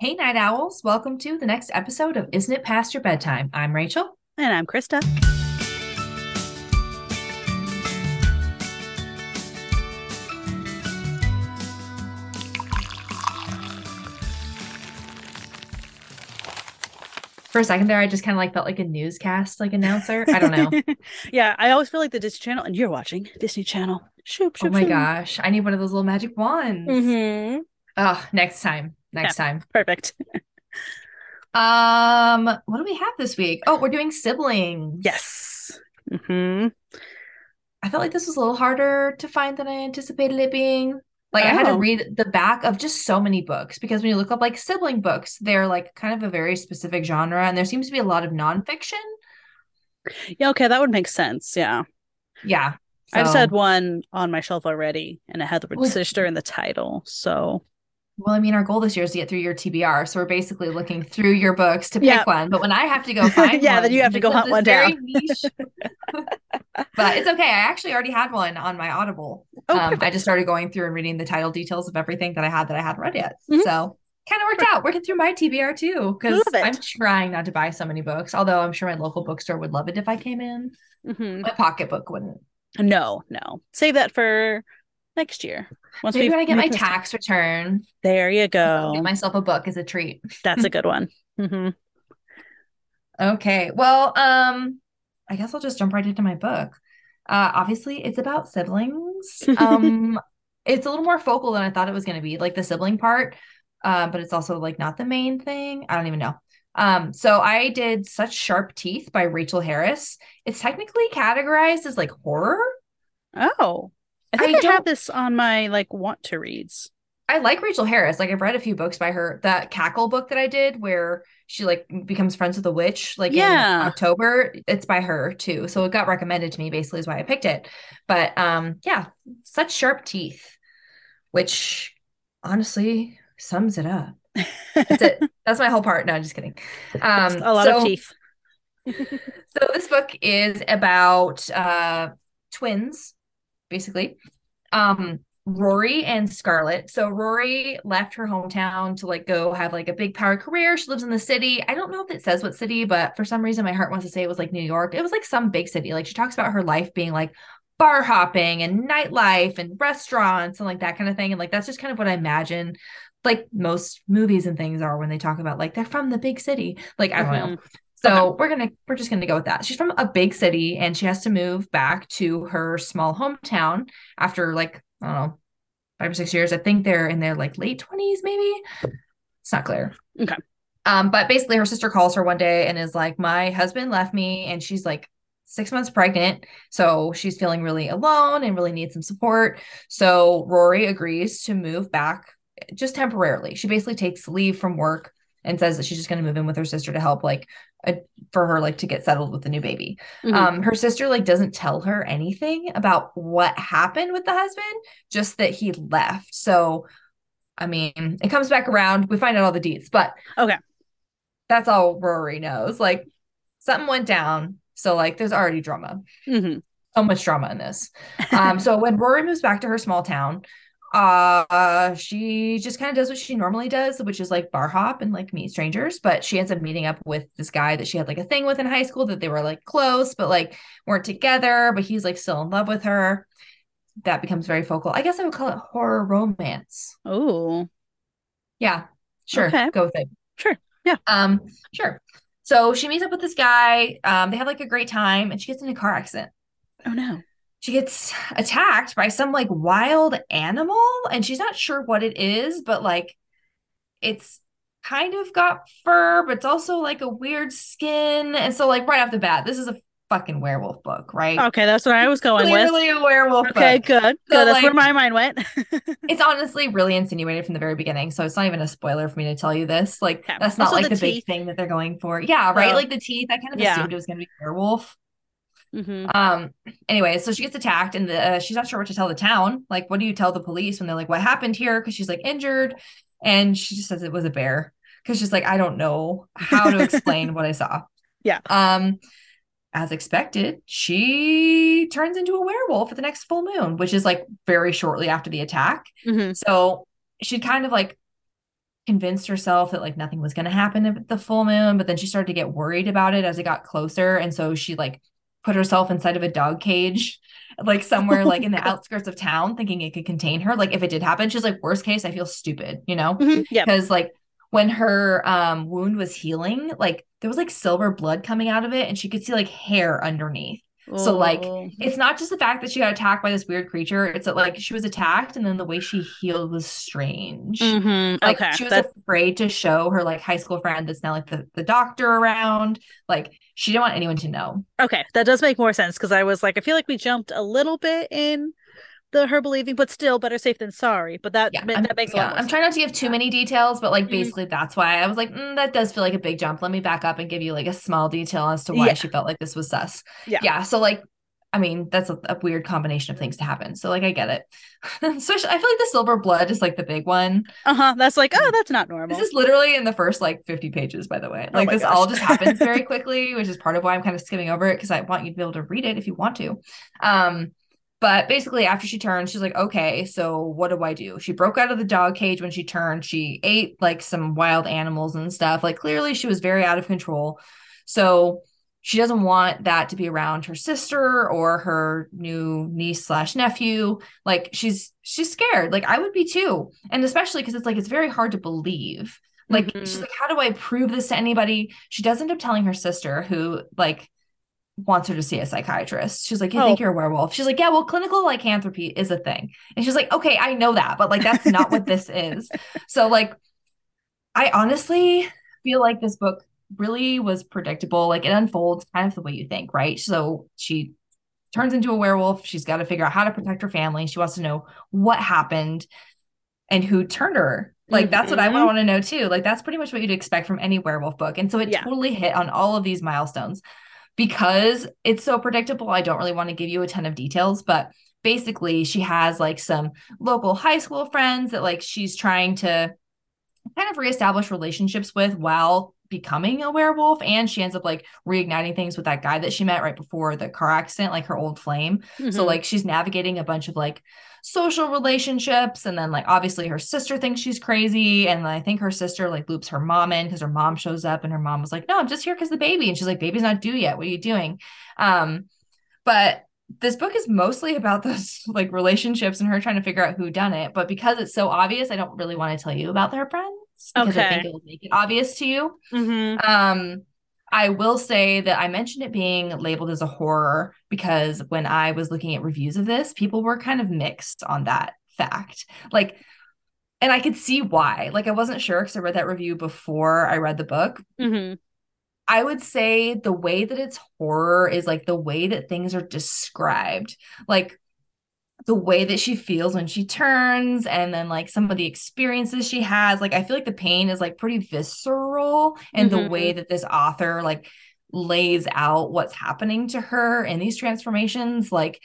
Hey, night owls. Welcome to the next episode of Isn't It Past Your Bedtime? I'm Rachel. And I'm Krista. For a second there, I just kind of like felt like a newscast like announcer. I don't know. yeah, I always feel like the Disney Channel, and you're watching Disney Channel. Shoop, shoop, oh my shoop. gosh. I need one of those little magic wands. Mhm. Oh, next time. Next time. Perfect. Um, what do we have this week? Oh, we're doing siblings. Yes. hmm I felt like this was a little harder to find than I anticipated it being. Like I had to Oh. read the back of just so many books because when you look up like sibling books, they're like kind of a very specific genre, and there seems to be a lot of nonfiction. Yeah, okay, that would make sense. Yeah. Yeah. I just So- had one on my shelf already, and it had the word Was- sister in the title. So, Well, I mean, our goal this year is to get through your TBR, so we're basically looking through your books to pick Yeah. one. But when I have to go find Yeah, one, then you have to go hunt one down. but it's okay. I actually already had one on my Audible. Oh, um, I just started going through and reading the title details of everything that I had that I hadn't read yet. Mhm. So kind of worked out working through my TBR too because I'm trying not to buy so many books. Although I'm sure my local bookstore would love it if I came in. Mhm. My pocketbook wouldn't. no, no. Save that for next year. Once Maybe when I get my tax return, There you go. get myself a book as a treat. That's a good one. hmm Okay. Well, um, I guess I'll just jump right into my book. Uh, obviously, it's about siblings. Um, it's a little more focal than I thought it was going to be, like the sibling part. Uh, but it's also like not the main thing. I don't even know. Um, so I did Such Sharp Teeth by Rachel Harrison. It's technically categorized as like horror. Oh, I think I I, have this on my like want to reads. I like Rachel Harrison. Like I've read a few books by her. That Cackle book that I did where she like becomes friends with a witch like Yeah. in October, it's by her too. So it got recommended to me basically is why I picked it. But um yeah, such sharp teeth, which honestly sums it up. That's it. That's my whole part. No, I'm just kidding. Um a lot so- of teeth. so this book is about uh twins, basically. Um Rory and Scarlett. So Rory left her hometown to like go have like a big power career. She lives in the city. I don't know if it says what city, but for some reason my heart wants to say it was like New York. It was like some big city. Like she talks about her life being like bar hopping and nightlife and restaurants and like that kind of thing. And like that's just kind of what I imagine like most movies and things are when they talk about like they're from the big city. Like I don't know. So we're gonna we're just gonna go with that. She's from a big city and she has to move back to her small hometown after like I don't know five or six years. I think they're in their like late twenties, maybe. It's not clear. Okay. Um, but basically her sister calls her one day and is like, My husband left me, and she's like six months pregnant. So she's feeling really alone and really needs some support. So Rory agrees to move back just temporarily. She basically takes leave from work and says that she's just going to move in with her sister to help like uh, for her like to get settled with the new baby. Mhm. Um her sister like doesn't tell her anything about what happened with the husband, just that he left. So I mean, it comes back around. We find out all the deets, but Okay. that's all Rory knows. Like something went down. So like there's already drama. Mhm. So much drama in this. Um, so when Rory moves back to her small town, uh, she just kind of does what she normally does, which is like bar hop and like meet strangers. But she ends up meeting up with this guy that she had like a thing with in high school that they were like close, but like weren't together. But he's like still in love with her. That becomes very focal. I guess I would call it horror romance. Oh, Yeah, sure. Okay. Go with it. Sure. Yeah. Um, sure. So she meets up with this guy. Um, they have like a great time, and she gets in a car accident. oh no. She gets attacked by some like wild animal, and she's not sure what it is, but like it's kind of got fur, but it's also like a weird skin. And so, like, right off the bat, this is a fucking werewolf book, right? Okay, that's what I was going with. Clearly a werewolf Okay, book. good. Good. So, that's where my mind went. It's honestly really insinuated from the very beginning, so it's not even a spoiler for me to tell you this. Like, Okay. that's not Also like the, the big thing that they're going for. Yeah, right. Like the teeth. I kind of Yeah. assumed it was going to be werewolf. Hmm Um. Anyway, so she gets attacked, and the, uh, she's not sure what to tell the town. Like, what do you tell the police when they're like, "What happened here?" Because she's like injured, and she just says it was a bear. Because she's like, I don't know how to explain what I saw. Yeah. Um. As expected, she turns into a werewolf at the next full moon, which is like very shortly after the attack. hmm So she'd kind of like convinced herself that like nothing was going to happen at the full moon, but then she started to get worried about it as it got closer. And so she like put herself inside of a dog cage, like somewhere like in the outskirts of town, thinking it could contain her. Like if it did happen, she's like, worst case, I feel stupid, you know? Yeah. Because like when her um wound was healing, like there was like silver blood coming out of it, and she could see like hair underneath. So, like, Oh. It's not just the fact that she got attacked by this weird creature, it's that like she was attacked and then the way she healed was strange. Mhm, Like okay. she was That- afraid to show her like high school friend that's now like the, the doctor around. Like she didn't want anyone to know. okay. That does make more sense because I was like, I feel like we jumped a little bit in the her believing, but still better safe than sorry. But that Yeah, I'm, that makes a yeah, lot I'm sense. trying not to give too many details, but like Mhm. basically that's why I was like, mm, that does feel like a big jump. Let me back up and give you like a small detail as to why Yeah. she felt like this was sus. Yeah. Yeah. So like, I mean, that's a, a weird combination of things to happen. So like, I get it. Especially, I feel like the silver blood is like the big one. Uh huh. That's like, oh, that's not normal. This is literally in the first like 50 pages, by the way. Oh Like my this all just happens very quickly, which is part of why I'm kind of skimming over it because I want you to be able to read it if you want to. Um, but basically, after she turned, she's like, okay, so what do I do? She broke out of the dog cage when she turned. She ate like some wild animals and stuff. Like clearly, she was very out of control. So she doesn't want that to be around her sister or her new niece slash nephew. Like she's she's scared. Like I would be too, and especially because it's like it's very hard to believe. Like Mhm. she's like, how do I prove this to anybody? She does end up telling her sister, who like wants her to see a psychiatrist. She's like, You think Oh. you're a werewolf? She's like, Yeah, well, clinical lycanthropy is a thing. And she's like, Okay, I know that, but like that's not what this is. So like I honestly feel like this book really was predictable. Like it unfolds kind of the way you think, right? So she turns into a werewolf. She's got to figure out how to protect her family. She wants to know what happened and who turned her. Like that's what I Mhm. want to know too. Like that's pretty much what you'd expect from any werewolf book. And so it Yeah. totally hit on all of these milestones. Because it's so predictable, I don't really want to give you a ton of details, but basically she has like some local high school friends that like she's trying to kind of reestablish relationships with while becoming a werewolf and she ends up like reigniting things with that guy that she met right before the car accident like her old flame. So Mhm. like she's navigating a bunch of like social relationships and then like obviously her sister thinks she's crazy and I think her sister like loops her mom in because her mom shows up and her mom was like no I'm just here because the baby and she's like baby's not due yet. What are you doing? Um but this book is mostly about those like relationships and her trying to figure out who done it but because it's so obvious I don't really want to tell you about their because I think it'll make it obvious to you Mhm. um, I will say that I mentioned it being labeled as a horror because when I was looking at reviews of this, people were kind of mixed on that fact. Like, and I could see why. Like, I wasn't sure because I read that review before I read the book. Mhm. I would say the way that it's horror is like the way that things are described. Like, the way that she feels when she turns and then like some of the experiences she has like i feel like the pain is like pretty visceral and the Mhm. way that this author like lays out what's happening to her in these transformations like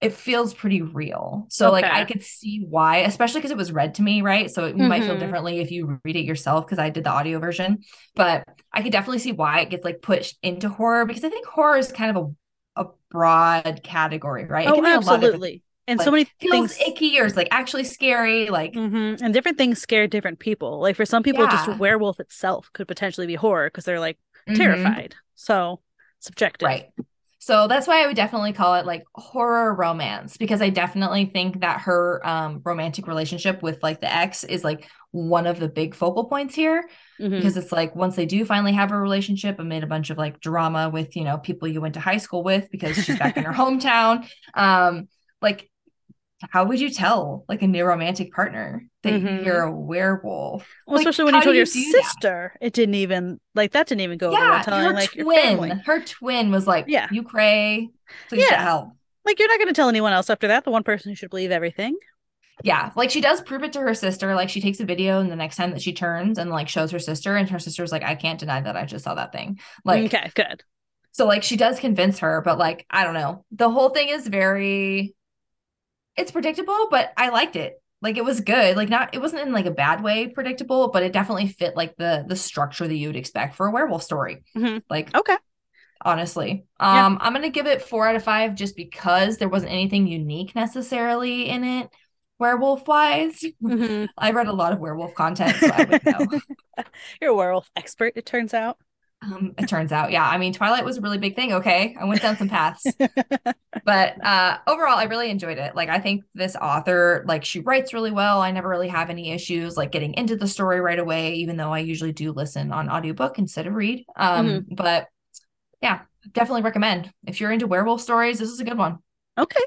it feels pretty real so like i could see why especially because it was read to me right so it might feel Mhm. differently if you read it yourself because i did the audio version but i could definitely see why it gets like pushed into horror because i think horror is kind of a, a broad category right it Oh, can mean a lot of absolutely. And like, so many feels things. icky or is like actually scary. Like, Mhm. And different things scare different people. Like for some people, just werewolf itself could potentially be horror because they're like mhm, terrified. So subjective. Right. So that's why I would definitely call it like horror romance because I definitely think that her um romantic relationship with like the ex is like one of the big focal points here Mhm. because it's like once they do finally have a relationship amid a bunch of like drama with, you know, people you went to high school with because she's back in her hometown. Um like how would you tell like a new romantic partner that Mhm. you're a werewolf? Well, like, especially when you told you your do that? sister, it didn't even like that didn't even go over yeah, well telling her like your twin, her twin was like, Yeah. you cray, please Yeah. help. Like you're not going to tell anyone else after that. The one person who should believe everything. Yeah, like she does prove it to her sister. Like she takes a video and the next time that she turns and like shows her sister, and her sister's like, I can't deny that I just saw that thing. Like, okay, good. so like she does convince her, but like, I don't know. The whole thing is very it's predictable, but I liked it. Like it was good. Like not it wasn't in like a bad way predictable, but it definitely fit like the the structure that you would expect for a werewolf story. Mhm. Like Okay. honestly. Yeah. Um, I'm gonna give it four out of five just because there wasn't anything unique necessarily in it. werewolf wise. Mhm. I've read a lot of werewolf content, so I would know. You're a werewolf expert, it turns out. Um, it turns out, yeah. I mean, Twilight was a really big thing. Okay, I went down some paths, but uh, overall, I really enjoyed it. Like, I think this author, like, she writes really well. I never really have any issues like getting into the story right away, even though I usually do listen on audiobook instead of read. Um, but yeah, definitely recommend if you're into werewolf stories. This is a good one. Okay.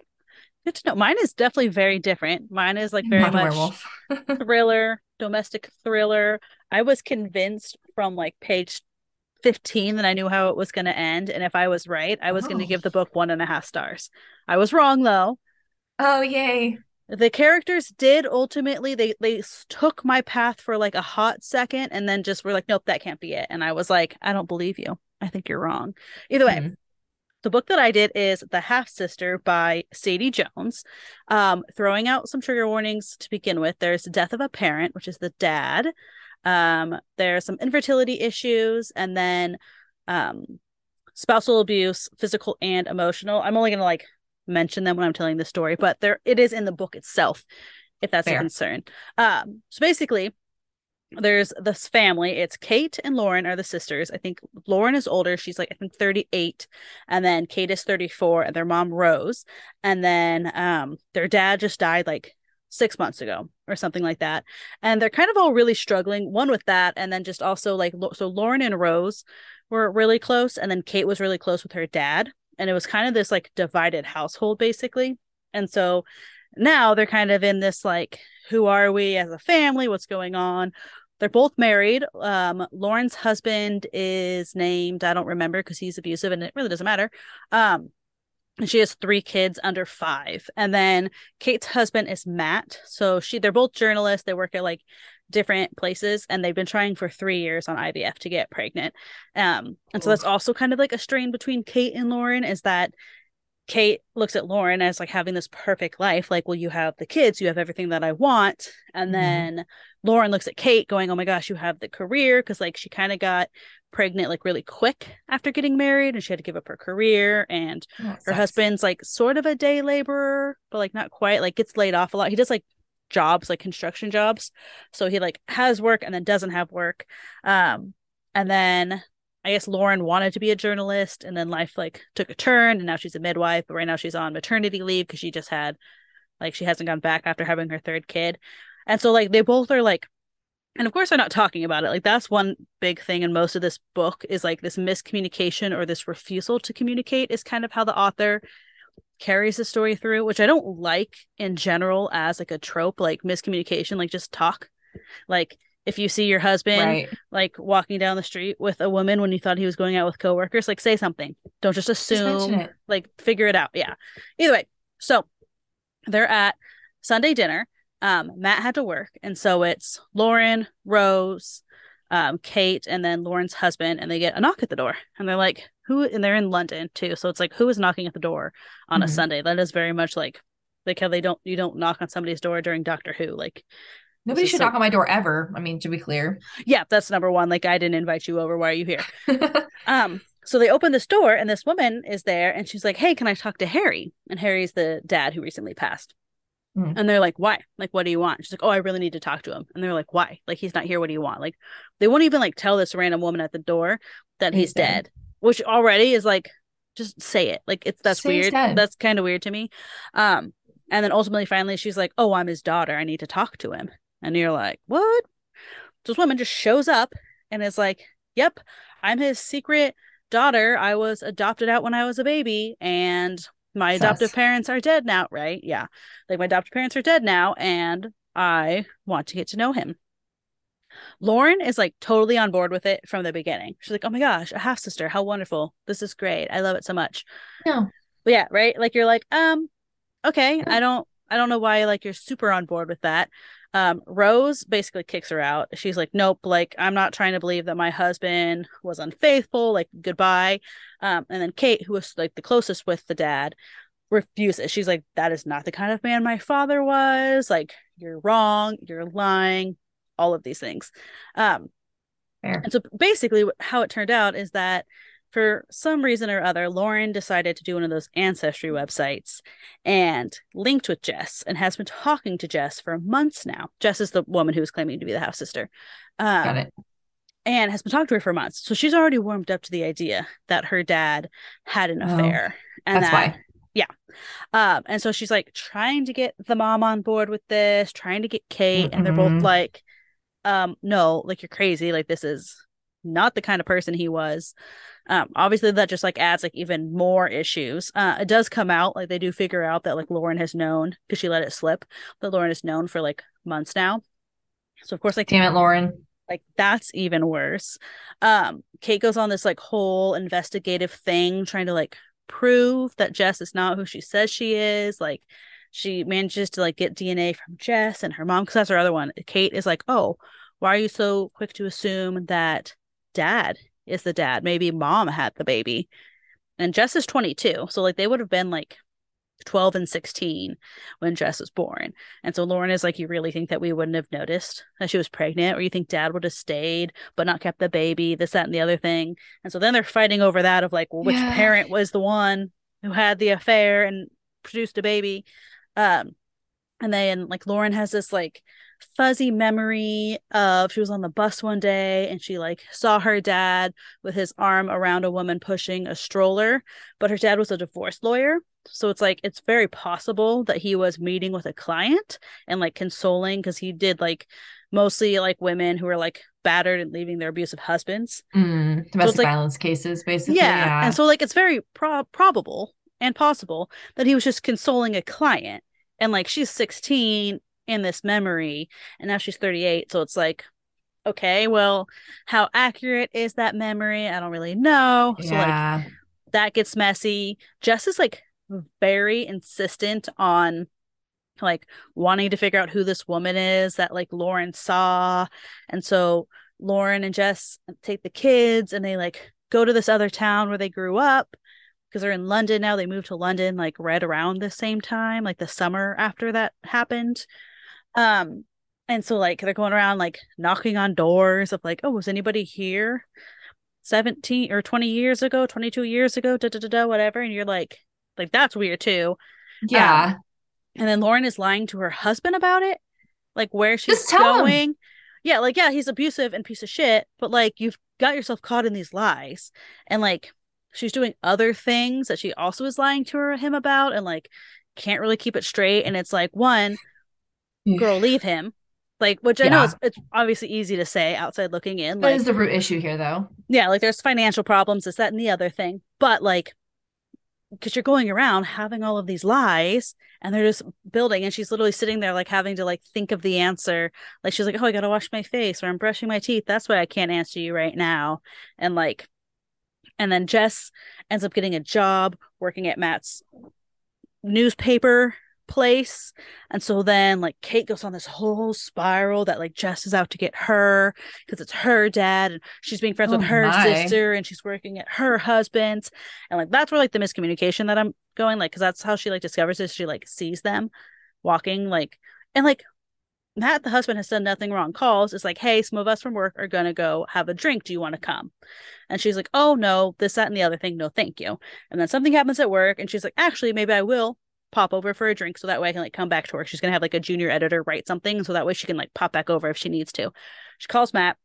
Good to know. Mine is definitely very different. Mine is like very Not a much werewolf. thriller, domestic thriller. I was convinced from like page 15 that I knew how it was going to end. And if I was right, I was going to Oh. give the book one and a half stars. I was wrong though. oh yay! The characters did ultimately they they took my path for like a hot second and then just were like, nope, that can't be it. And I was like, I don't believe you. I think you're wrong. Either way, Mhm. the book that I did is The Half Sister by Sadie Jones. Um, throwing out some trigger warnings to begin with. There's death of a parent, which is the dad. Um, there's some infertility issues, and then um, spousal abuse, physical and emotional. I'm only gonna like mention them when I'm telling the story, but there it is in the book itself, if that's a concern. Um, so basically, there's this family. It's Kate and Lauren are the sisters. I think Lauren is older. She's like I think 38, and then Kate is 34, and their mom Rose, and then um their dad just died like six months ago or something like that, and they're kind of all really struggling. One with that, and then just also like so Lauren and Rose were really close, and then Kate was really close with her dad, and it was kind of this like divided household basically, and so now they're kind of in this like who are we as a family? What's going on? They're both married. Um lauren's husband is named i don't remember because he's abusive and it really doesn't matter. Um she has three kids under five. And then kate's husband is matt. So she they're both journalists. They work at like different places and they've been trying for three years on ivf to get pregnant. Um and so that's also kind of like a strain between kate and lauren is that Kate looks at Lauren as like having this perfect life. Like, well, you have the kids, you have everything that I want. And Mhm. then Lauren looks at Kate going, oh my gosh, you have the career. Cause like she kind of got pregnant like really quick after getting married and she had to give up her career. And Oh, her sucks. husband's like sort of a day laborer, but like not quite, like gets laid off a lot. He does like jobs, like construction jobs. So he like has work and then doesn't have work. Um, and then I guess Lauren wanted to be a journalist and then life like took a turn and now she's a midwife, but right now she's on maternity leave because she just had like she hasn't gone back after having her third kid. And so like they both are like and of course they're not talking about it. Like that's one big thing in most of this book is like this miscommunication or this refusal to communicate is kind of how the author carries the story through, which I don't like in general as like a trope, like miscommunication, like just talk. Like if you see your husband right. like walking down the street with a woman when you thought he was going out with coworkers, like say something. Don't just assume. it. Like figure it out. Yeah. Either way, so they're at Sunday dinner. Um, Matt had to work, and so it's Lauren, Rose, um, Kate, and then Lauren's husband, and they get a knock at the door, and they're like, "Who?" And they're in London too, so it's like, "Who is knocking at the door on a Mhm. Sunday?" That is very much like, like how they don't you don't knock on somebody's door during Doctor Who, like Nobody should knock on my door ever. I mean, to be clear. yeah, that's number one. Like I didn't invite you over. Why are you here? Um, so they open this door and this woman is there and she's like, Hey, can I talk to Harry? And Harry's the dad who recently passed. Mm. And they're like, Why? Like, what do you want? She's like, Oh, I really need to talk to him. And they're like, Why? Like, he's not here. What do you want? Like, they won't even like tell this random woman at the door that he's, He's dead. dead. which already is like, just say it. Like, it's that's weird. That's kind of weird to me. Um, and then ultimately, finally, she's like, Oh, I'm his daughter. I need to talk to him. And you're like, What? So this woman just shows up and is like, Yep, I'm his secret daughter. I was adopted out when I was a baby, and my Sus. adoptive parents are dead now, right? Yeah. Like my adoptive parents are dead now, and I want to get to know him. Lauren is like totally on board with it from the beginning. She's like, Oh my gosh, a half sister. How wonderful. This is great. I love it so much. no. But yeah, right? Like you're like, um, okay, I don't I don't know why like you're super on board with that. Um, Rose basically kicks her out. She's like, Nope, like I'm not trying to believe that my husband was unfaithful, like goodbye. Um, and then Kate, who was like the closest with the dad, refuses. She's like, That is not the kind of man my father was. Like, you're wrong, you're lying, all of these things. Um, Fair. and so basically, how it turned out is that for some reason or other, Lauren decided to do one of those ancestry websites and linked with Jess and has been talking to Jess for months now. Jess is the woman who is claiming to be the house sister. Um, Got it. And has been talking to her for months. So she's already warmed up to the idea that her dad had an Oh, affair. and That's that, why. Yeah. Um, and so she's like trying to get the mom on board with this, trying to get Kate, and they're both Mhm. like, um, no, like you're crazy. Like this is not the kind of person he was. Um, obviously that just like adds like even more issues. Uh, it does come out like they do figure out that like Lauren has known because she let it slip that Lauren has known for like months now. So of course, like Damn it, Lauren. like that's even worse. Um, Kate goes on this like whole investigative thing trying to like prove that Jess is not who she says she is. Like she manages to like get DNA from Jess and her mom because that's her other one. Kate is like, "Oh, why are you so quick to assume that dad is the dad? Maybe mom had the baby." And Jess is 22, so like they would have been like 12 and 16 when Jess was born. And so Lauren is like, You really think that we wouldn't have noticed that she was pregnant? Or you think dad would have stayed but not kept the baby, this, that, and the other thing? And so then they're fighting over that of like, well, which Yeah. parent was the one who had the affair and produced a baby? Um, and then like Lauren has this like fuzzy memory of she was on the bus one day and she like saw her dad with his arm around a woman pushing a stroller, but her dad was a divorce lawyer. So it's like it's very possible that he was meeting with a client and like consoling because he did like mostly like women who were like battered and leaving their abusive husbands. Mm, domestic like- violence cases, basically. Yeah. Yeah. And so like it's very pro- probable and possible that he was just consoling a client. And like she's 16 in this memory and now she's 38. So it's like, okay, well, how accurate is that memory? I don't really know. So like yeah. that gets messy. Jess is like very insistent on like wanting to figure out who this woman is that like Lauren saw. And so Lauren and Jess take the kids and they like go to this other town where they grew up because they're in London now. They moved to London like right around the same time, like the summer after that happened. Um and so like they're going around like knocking on doors of like, oh, was anybody here 17 or 20 years ago, 22 years ago, da da da da, whatever. And you're like, like that's weird too. Yeah. And then Lauren is lying to her husband about it, like where she's tell him. going. Yeah, like yeah, he's abusive and piece of shit, but like you've got yourself caught in these lies, and like she's doing other things that she also is lying to her, him about, and like can't really keep it straight. And it's like one Mm. girl, leave him, like which I know is it's obviously easy to say outside looking in, That like is the root issue here, though. yeah, like there's financial problems, this, that, and the other thing. But like, because you're going around having all of these lies and they're just building, and she's literally sitting there like having to like think of the answer. Like she's like, Oh, I gotta wash my face or I'm brushing my teeth. That's why I can't answer you right now. And like, and then Jess ends up getting a job working at Matt's newspaper place. And so then like Kate goes on this whole spiral that like Jess is out to get her because it's her dad and she's being friends Oh with her my. sister and she's working at her husband's. And like that's where like the miscommunication that I'm going, like, because that's how she like discovers this. She like sees them walking, like, and like Matt, the husband, has done nothing wrong. Calls, is like, hey, some of us from work are gonna go have a drink. Do you want to come? And she's like, oh no, this, that, and the other thing. No, thank you. And then something happens at work, and she's like, actually, maybe I will pop over for a drink so that way I can like come back to work. She's gonna have like a junior editor write something so that way she can like pop back over if she needs to. She calls Matt.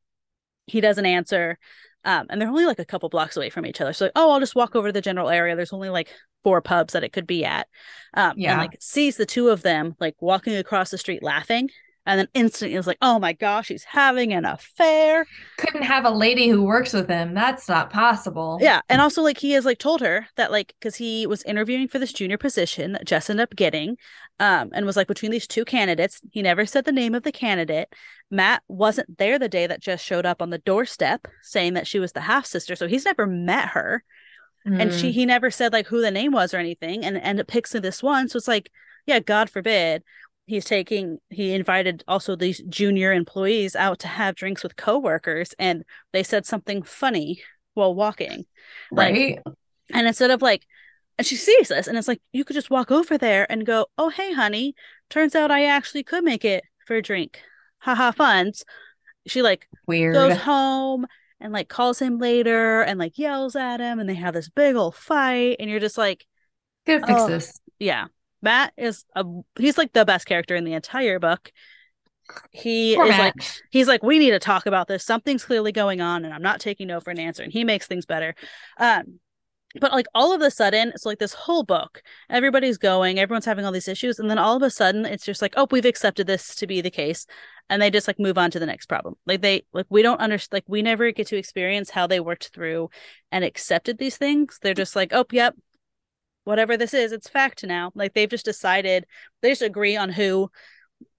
He doesn't answer. Um, and they're only like a couple blocks away from each other. So like, oh, I'll just walk over to the general area. There's only like four pubs that it could be at. Um, Yeah. and like sees the two of them like walking across the street laughing. And then instantly is like, oh my gosh, he's having an affair. Couldn't have a lady who works with him. That's not possible. Yeah. And also, like, he has like told her that, like, because he was interviewing for this junior position that Jess ended up getting, um, and was like between these two candidates. He never said the name of the candidate. Matt wasn't there the day that Jess showed up on the doorstep saying that she was the half sister. So he's never met her. And Mm. she, he never said like who the name was or anything. And, and it picks this one. So it's like, yeah, God forbid he's taking he invited also these junior employees out to have drinks with coworkers and they said something funny while walking like right. and instead of like and she sees this and it's like you could just walk over there and go oh hey honey turns out i actually could make it for a drink haha funds she like Weird. goes home and like calls him later and like yells at him and they have this big old fight and you're just like Gotta fix Oh. this. yeah matt is a he's like the best character in the entire book. He Poor is Matt. like he's like we need to talk about this. Something's clearly going on and i'm not taking no for an answer and he makes things better. Um but like all of a sudden it's like this whole book everybody's going everyone's having all these issues and then all of a sudden it's just like oh we've accepted this to be the case and they just like move on to the next problem. Like they like we don't understand like we never get to experience how they worked through and accepted these things. They're just like oh yep whatever this is it's fact now like they've just decided they just agree on who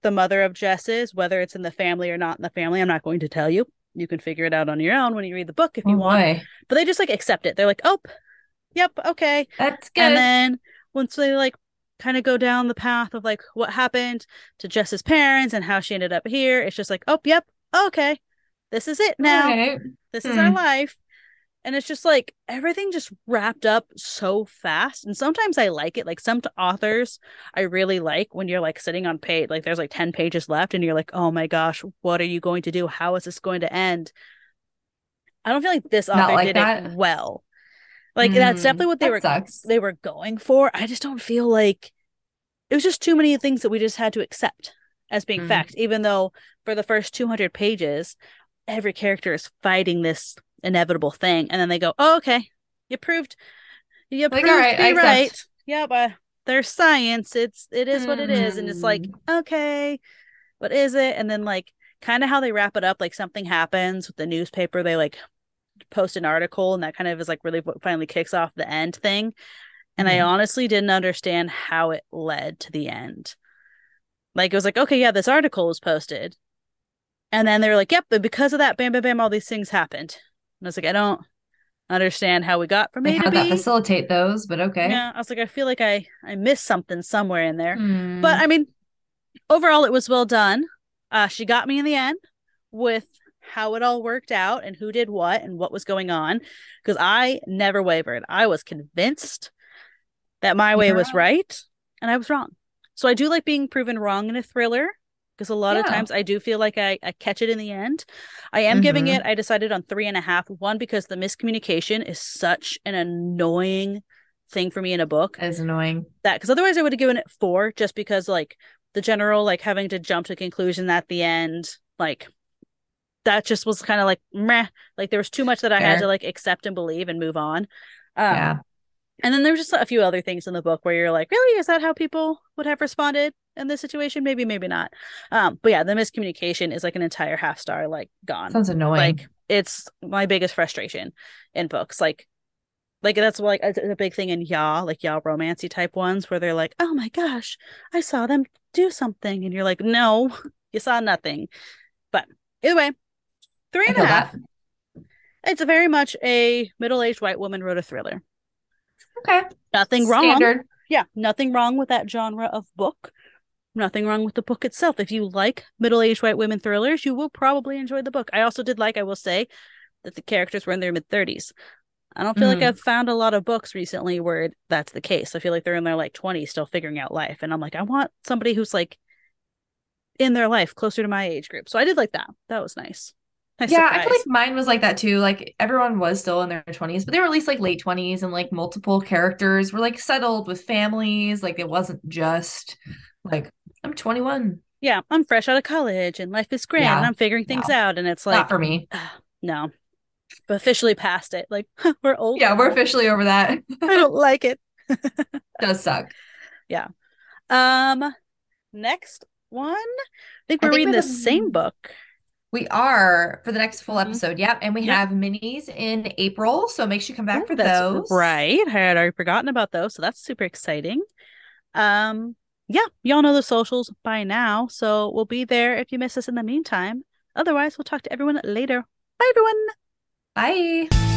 the mother of jess is whether it's in the family or not in the family i'm not going to tell you you can figure it out on your own when you read the book if you Oh, want boy. but they just like accept it they're like oh yep okay That's good. and then once they like kind of go down the path of like what happened to Jess's parents and how she ended up here, it's just like, oh, yep, okay, this is it now. Alright. This is our Hmm. life. And it's just like everything just wrapped up so fast. And sometimes I like it. Like some authors I really like when you're like sitting on page, like there's like 10 pages left and you're like, oh my gosh, what are you going to do? How is this going to end? I don't feel like this Not author like did that? it well. Like that's Mm, definitely what they were sucks. they were going for. I just don't feel like it was just too many things that we just had to accept as being Mhm. fact, even though for the first 200 pages, every character is fighting this inevitable thing. And then they go, oh, okay, you proved, you Like, proved right, I me accept. right. Yeah, but there's science. It's, it is what it is. And it's like, Mm. okay, what is it? And then like kind of how they wrap it up, like something happens with the newspaper. They like post an article and that kind of is like really what finally kicks off the end thing. And I Mhm. honestly didn't understand how it led to the end. Like it was like, okay, yeah, this article was posted. And then they were like, yep, but because of that, bam, bam, bam, all these things happened. And I was like, I don't understand how we got from Like A to B. facilitate those, but okay. Yeah, I was like, I feel like I I missed something somewhere in there. Hmm. But I mean, overall, it was well done. Uh, she got me in the end with how it all worked out and who did what and what was going on because I never wavered. I was convinced that my way You're was right and I was wrong. So I do like being proven wrong in a thriller because a lot of times I do feel like I, I catch it in the end. I am giving Mhm. it, I decided on three and a half. One, because the miscommunication is such an annoying thing for me in a book is annoying. that because otherwise I would have given it four just because like the general like having to jump to conclusion at the end like that just was kind of like meh like there was too much that I had to like accept and believe and move on um, yeah. and then there's just a few other things in the book where you're like really is that how people would have responded in this situation maybe maybe not. Um but yeah the miscommunication is like an entire half star like gone. Sounds annoying. like it's my biggest frustration in books. Like like that's like a, a big thing in yaw like yaw romancy type ones where they're like oh my gosh i saw them do something. And you're like no you saw nothing. But either way three and a half. that. it's a very much a middle-aged white woman wrote a thriller. Okay. nothing wrong. Yeah nothing wrong with that genre of book nothing wrong with the book itself. If you like middle-aged white women thrillers you will probably enjoy the book. I also did like i will say that the characters were in their mid-30s i don't feel like Mhm. i've found a lot of books recently where that's the case. I feel like they're in their like 20s still figuring out life and i'm like i want somebody who's like in their life closer to my age group. So i did like that. That was nice. Nice Yeah, I feel like mine was like that too. Like everyone was still in their 20s, but they were at least like late 20s and like multiple characters were like settled with families. Like it wasn't just like I'm 21. yeah i'm fresh out of college and life is great and Yeah. i'm figuring things No. out and it's like Not for me. no but officially past it like we're old Yeah, we're officially over that. I don't like it. Does suck. Yeah. Um, next one. I think we're think reading we the same book. We are for the next full Mhm. episode. Yep. And we Yep. have minis in April. So make sure you come back Oh, for those. Right. I had already forgotten about those, so that's super exciting. Um, yeah, y'all know the socials by now, so we'll be there if you miss us in the meantime. Otherwise, we'll talk to everyone later. Bye, everyone. Bye.